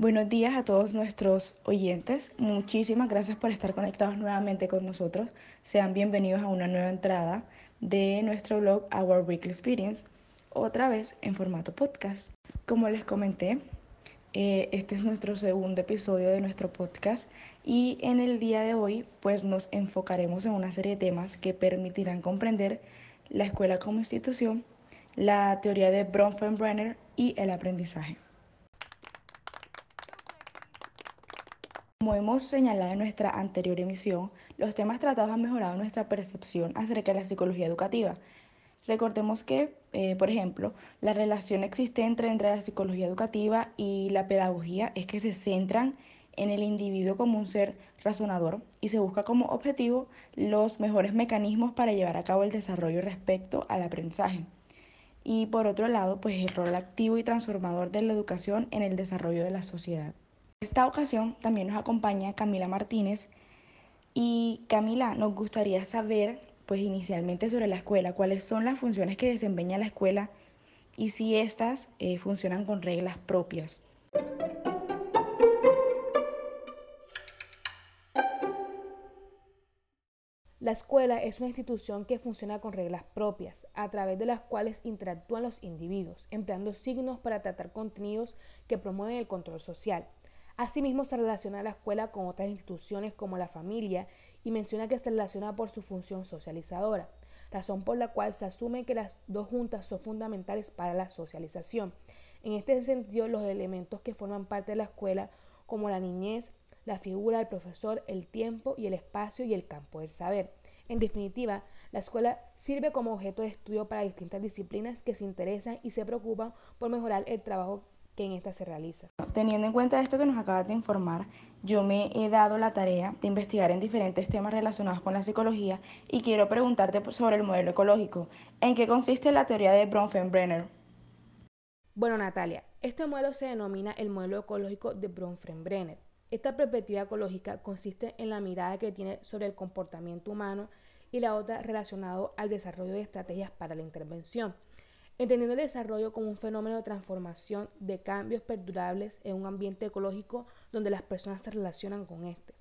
Buenos días a todos nuestros oyentes. Muchísimas gracias por estar conectados nuevamente con nosotros. Sean bienvenidos a una nueva entrada de nuestro blog Our Weekly Experience, otra vez en formato podcast. Como les comenté, eh, este es nuestro segundo episodio de nuestro podcast y en el día de hoy pues nos enfocaremos en una serie de temas que permitirán comprender la escuela como institución, la teoría de Bronfenbrenner y el aprendizaje. Como hemos señalado en nuestra anterior emisión, los temas tratados han mejorado nuestra percepción acerca de la psicología educativa. Recordemos que, eh, por ejemplo, la relación existente entre la psicología educativa y la pedagogía es que se centran en el individuo como un ser razonador y se busca como objetivo los mejores mecanismos para llevar a cabo el desarrollo respecto al aprendizaje. Y por otro lado, pues el rol activo y transformador de la educación en el desarrollo de la sociedad. Esta ocasión también nos acompaña Camila Martínez y Camila, nos gustaría saber pues inicialmente sobre la escuela, cuáles son las funciones que desempeña la escuela y si éstas eh, funcionan con reglas propias. La escuela es una institución que funciona con reglas propias, a través de las cuales interactúan los individuos, empleando signos para tratar contenidos que promueven el control social. Asimismo, se relaciona la escuela con otras instituciones como la familia y menciona que se relaciona por su función socializadora, razón por la cual se asume que las dos juntas son fundamentales para la socialización. En este sentido, los elementos que forman parte de la escuela, como la niñez, la figura del profesor, el tiempo y el espacio y el campo del saber. En definitiva, la escuela sirve como objeto de estudio para distintas disciplinas que se interesan y se preocupan por mejorar el trabajo que en esta se realiza. Teniendo en cuenta esto que nos acabas de informar, yo me he dado la tarea de investigar en diferentes temas relacionados con la psicología y quiero preguntarte sobre el modelo ecológico. ¿En qué consiste la teoría de Bronfenbrenner? Bueno, Natalia, este modelo se denomina el modelo ecológico de Bronfenbrenner. Esta perspectiva ecológica consiste en la mirada que tiene sobre el comportamiento humano y la otra relacionado al desarrollo de estrategias para la intervención entendiendo el desarrollo como un fenómeno de transformación de cambios perdurables en un ambiente ecológico donde las personas se relacionan con este.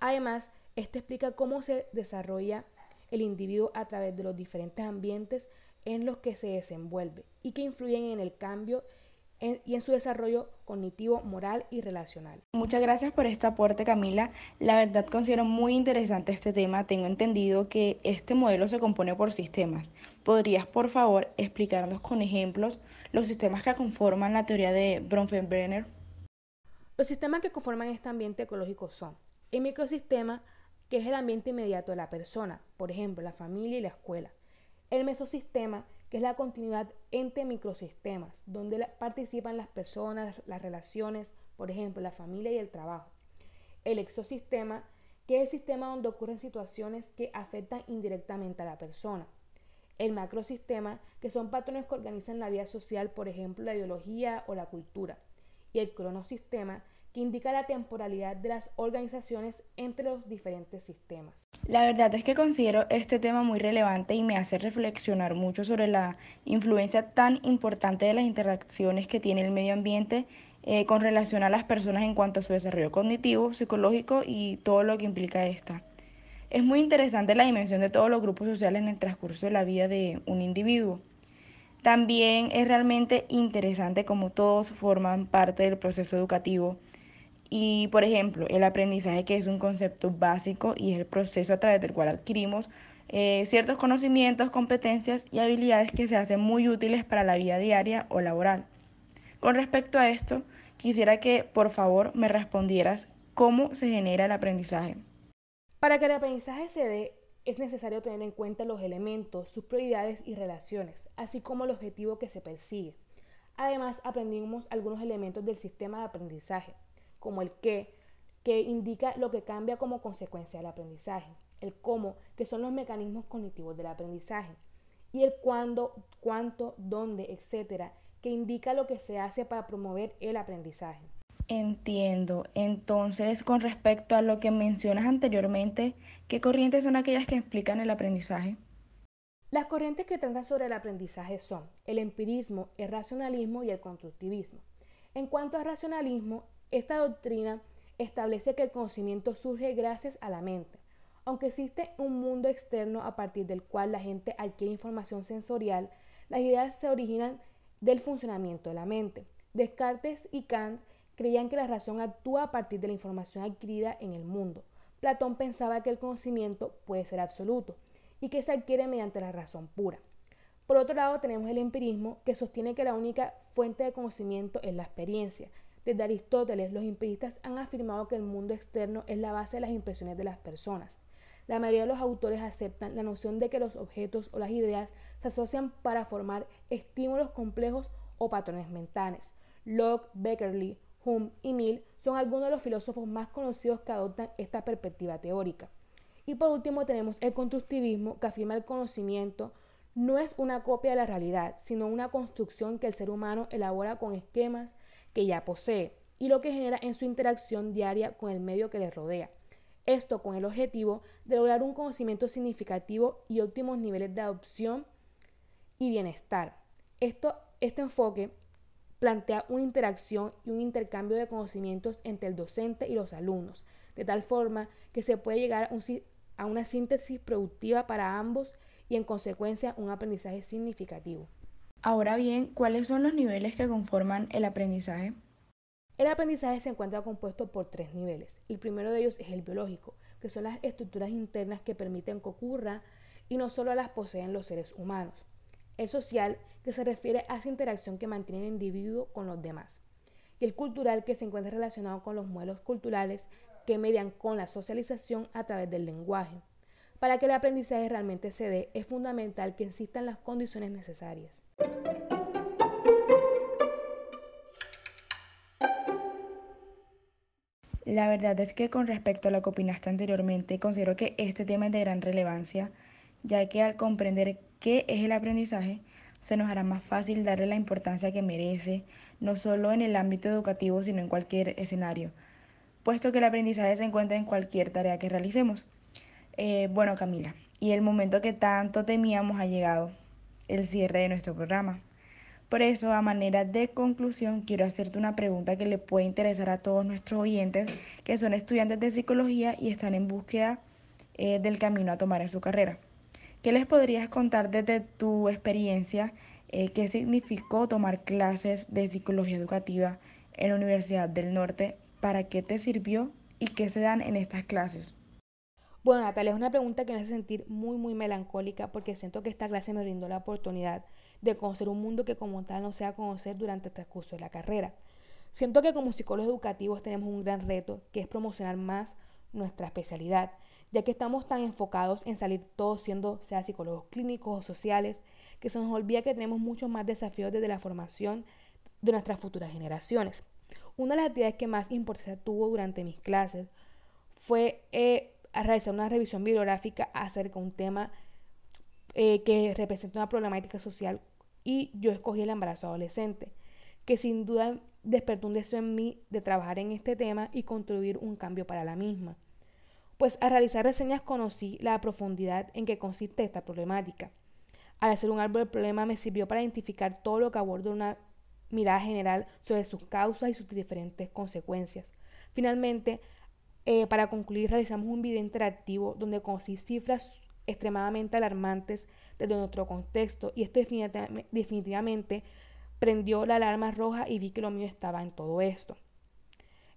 Además, este explica cómo se desarrolla el individuo a través de los diferentes ambientes en los que se desenvuelve y que influyen en el cambio y en su desarrollo cognitivo, moral y relacional. Muchas gracias por este aporte, Camila. La verdad considero muy interesante este tema. Tengo entendido que este modelo se compone por sistemas. ¿Podrías, por favor, explicarnos con ejemplos los sistemas que conforman la teoría de Bronfenbrenner? Los sistemas que conforman este ambiente ecológico son el microsistema, que es el ambiente inmediato de la persona, por ejemplo, la familia y la escuela. El mesosistema, que es la continuidad entre microsistemas, donde participan las personas, las relaciones, por ejemplo, la familia y el trabajo. El exosistema, que es el sistema donde ocurren situaciones que afectan indirectamente a la persona. El macrosistema, que son patrones que organizan la vida social, por ejemplo, la ideología o la cultura. Y el cronosistema, que indica la temporalidad de las organizaciones entre los diferentes sistemas. La verdad es que considero este tema muy relevante y me hace reflexionar mucho sobre la influencia tan importante de las interacciones que tiene el medio ambiente eh, con relación a las personas en cuanto a su desarrollo cognitivo, psicológico y todo lo que implica esta. Es muy interesante la dimensión de todos los grupos sociales en el transcurso de la vida de un individuo. También es realmente interesante cómo todos forman parte del proceso educativo y, por ejemplo, el aprendizaje que es un concepto básico y es el proceso a través del cual adquirimos eh, ciertos conocimientos, competencias y habilidades que se hacen muy útiles para la vida diaria o laboral. Con respecto a esto, quisiera que por favor me respondieras cómo se genera el aprendizaje. Para que el aprendizaje se dé, es necesario tener en cuenta los elementos, sus prioridades y relaciones, así como el objetivo que se persigue. Además, aprendimos algunos elementos del sistema de aprendizaje, como el qué, que indica lo que cambia como consecuencia del aprendizaje, el cómo, que son los mecanismos cognitivos del aprendizaje, y el cuándo, cuánto, dónde, etcétera, que indica lo que se hace para promover el aprendizaje. Entiendo. Entonces, con respecto a lo que mencionas anteriormente, ¿qué corrientes son aquellas que explican el aprendizaje? Las corrientes que tratan sobre el aprendizaje son el empirismo, el racionalismo y el constructivismo. En cuanto al racionalismo, Esta doctrina establece que el conocimiento surge gracias a la mente. Aunque existe un mundo externo a partir del cual la gente adquiere información sensorial, las ideas se originan del funcionamiento de la mente. Descartes y Kant creían que la razón actúa a partir de la información adquirida en el mundo. Platón pensaba que el conocimiento puede ser absoluto y que se adquiere mediante la razón pura. Por otro lado, tenemos el empirismo, que sostiene que la única fuente de conocimiento es la experiencia. Desde Aristóteles, los empiristas han afirmado que el mundo externo es la base de las impresiones de las personas. La mayoría de los autores aceptan la noción de que los objetos o las ideas se asocian para formar estímulos complejos o patrones mentales. Locke, Beckerley, Hume y Mill son algunos de los filósofos más conocidos que adoptan esta perspectiva teórica. Y por último tenemos el constructivismo que afirma el conocimiento no es una copia de la realidad, sino una construcción que el ser humano elabora con esquemas que ya posee y lo que genera en su interacción diaria con el medio que le rodea. Esto con el objetivo de lograr un conocimiento significativo y óptimos niveles de adopción y bienestar. Esto, este enfoque plantea una interacción y un intercambio de conocimientos entre el docente y los alumnos, de tal forma que se puede llegar a, una síntesis productiva para ambos y en consecuencia un aprendizaje significativo. Ahora bien, ¿cuáles son los niveles que conforman el aprendizaje? El aprendizaje se encuentra compuesto por tres niveles. El primero de ellos es el biológico, que son las estructuras internas que permiten que ocurra y no solo las poseen los seres humanos. El social, que se refiere a esa interacción que mantiene el individuo con los demás. Y el cultural, que se encuentra relacionado con los modelos culturales que median con la socialización a través del lenguaje. Para que el aprendizaje realmente se dé, es fundamental que existan las condiciones necesarias. La verdad es que con respecto a lo que opinaste anteriormente, considero que este tema es de gran relevancia, ya que al comprender qué es el aprendizaje, se nos hará más fácil darle la importancia que merece, no solo en el ámbito educativo, sino en cualquier escenario, puesto que el aprendizaje se encuentra en cualquier tarea que realicemos. Eh, bueno, Camila, y el momento que tanto temíamos ha llegado, el cierre de nuestro programa. Por eso, a manera de conclusión, quiero hacerte una pregunta que le puede interesar a todos nuestros oyentes que son estudiantes de psicología y están en búsqueda eh, del camino a tomar en su carrera. ¿Qué les podrías contar desde tu experiencia? Eh, ¿Qué significó tomar clases de psicología educativa en la Universidad del Norte? ¿Para qué te sirvió y qué se dan en estas clases? Bueno, Natalia, es una pregunta que me hace sentir muy, muy melancólica porque siento que esta clase me brindó la oportunidad de conocer un mundo que como tal no sea conocer durante el transcurso de la carrera. Siento que como psicólogos educativos tenemos un gran reto que es promocionar más nuestra especialidad ya que estamos tan enfocados en salir todos siendo, sea psicólogos clínicos o sociales, que se nos olvida que tenemos muchos más desafíos desde la formación de nuestras futuras generaciones. Una de las actividades que más importancia tuvo durante mis clases fue eh, realizar una revisión bibliográfica acerca de un tema eh, que representa una problemática social y yo escogí el embarazo adolescente, que sin duda despertó un deseo en mí de trabajar en este tema y contribuir un cambio para la misma pues al realizar reseñas conocí la profundidad en que consiste esta problemática. Al hacer un árbol del problema me sirvió para identificar todo lo que aborda una mirada general sobre sus causas y sus diferentes consecuencias. Finalmente, eh, para concluir, realizamos un video interactivo donde conocí cifras extremadamente alarmantes desde nuestro contexto y esto definitivamente prendió la alarma roja y vi que lo mío estaba en todo esto.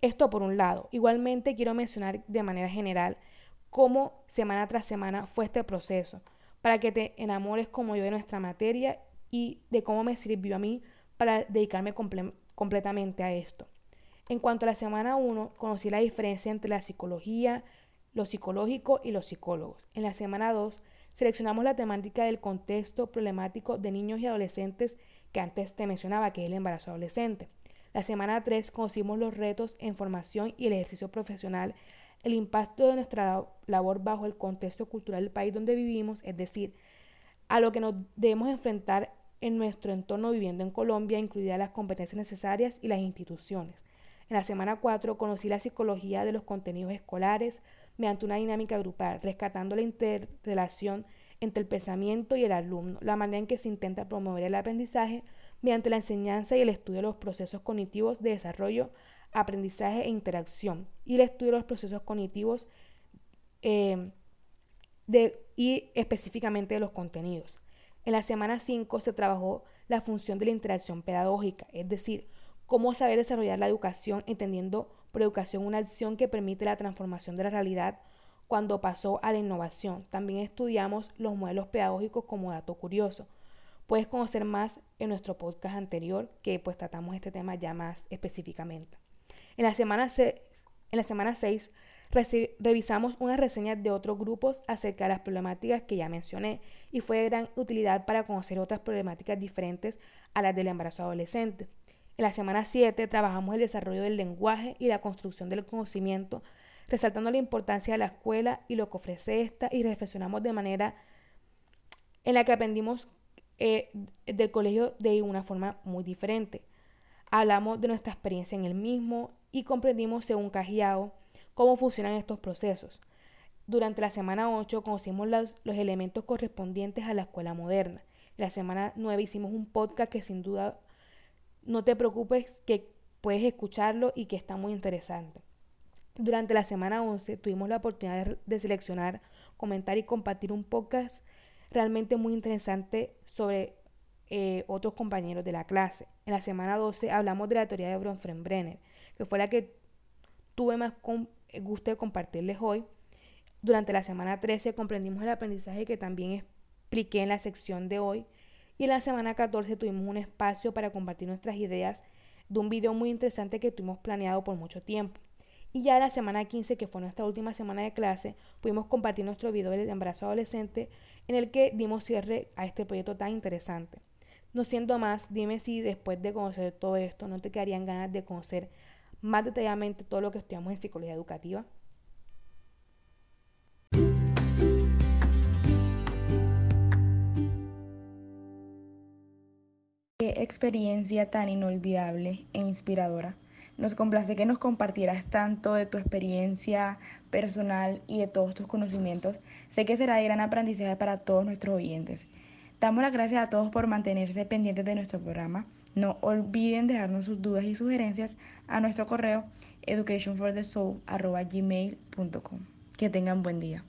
Esto por un lado. Igualmente quiero mencionar de manera general cómo semana tras semana fue este proceso, para que te enamores como yo de nuestra materia y de cómo me sirvió a mí para dedicarme completamente a esto. En cuanto a la semana 1, conocí la diferencia entre la psicología, lo psicológico y los psicólogos. En la semana 2, seleccionamos la temática del contexto problemático de niños y adolescentes que antes te mencionaba, que es el embarazo adolescente. La semana 3 conocimos los retos en formación y el ejercicio profesional, el impacto de nuestra labor bajo el contexto cultural del país donde vivimos, es decir, a lo que nos debemos enfrentar en nuestro entorno viviendo en Colombia, incluidas las competencias necesarias y las instituciones. En la semana 4 conocí la psicología de los contenidos escolares mediante una dinámica grupal, rescatando la interrelación entre el pensamiento y el alumno, la manera en que se intenta promover el aprendizaje mediante la enseñanza y el estudio de los procesos cognitivos de desarrollo aprendizaje e interacción y el estudio de los procesos cognitivos eh, y específicamente de los contenidos. En la semana 5 se trabajó la función de la interacción pedagógica, es decir, cómo saber desarrollar la educación entendiendo por educación una acción que permite la transformación de la realidad cuando pasó a la innovación. También estudiamos los modelos pedagógicos como dato curioso. Puedes conocer más en nuestro podcast anterior que pues tratamos este tema ya más específicamente. En la semana, en la semana 6 revisamos unas reseñas de otros grupos acerca de las problemáticas que ya mencioné y fue de gran utilidad para conocer otras problemáticas diferentes a las del embarazo adolescente. En la semana 7 trabajamos el desarrollo del lenguaje y la construcción del conocimiento, resaltando la importancia de la escuela y lo que ofrece esta y reflexionamos de manera en la que aprendimos eh, del colegio de una forma muy diferente. Hablamos de nuestra experiencia en el mismo y comprendimos según Cajiao cómo funcionan estos procesos. Durante la semana 8 conocimos los, los elementos correspondientes a la escuela moderna. La semana 9 hicimos un podcast que sin duda no te preocupes que puedes escucharlo y que está muy interesante. Durante la semana 11 tuvimos la oportunidad de seleccionar, comentar y compartir un podcast realmente muy interesante sobre eh, otros compañeros de la clase. En la semana 12 hablamos de la teoría de Bronfenbrenner, que fue la que tuve más eh, gusto de compartirles hoy. Durante la semana 13 comprendimos el aprendizaje que también expliqué en la sección de hoy. Y en la semana 14 tuvimos un espacio para compartir nuestras ideas de un video muy interesante que tuvimos planeado por mucho tiempo. Y ya en la semana 15, que fue nuestra última semana de clase, pudimos compartir nuestro video del embarazo adolescente en el que dimos cierre a este proyecto tan interesante. No siendo más, dime si después de conocer todo esto no te quedarían ganas de conocer más detalladamente todo lo que estudiamos en psicología educativa. Experiencia tan inolvidable e inspiradora. Nos complace que nos compartieras tanto de tu experiencia personal y de todos tus conocimientos. Sé que será de gran aprendizaje para todos nuestros oyentes. Damos las gracias a todos por mantenerse pendientes de nuestro programa. No olviden dejarnos sus dudas y sugerencias a nuestro correo educationforthesoul.gmail.com. Que tengan buen día.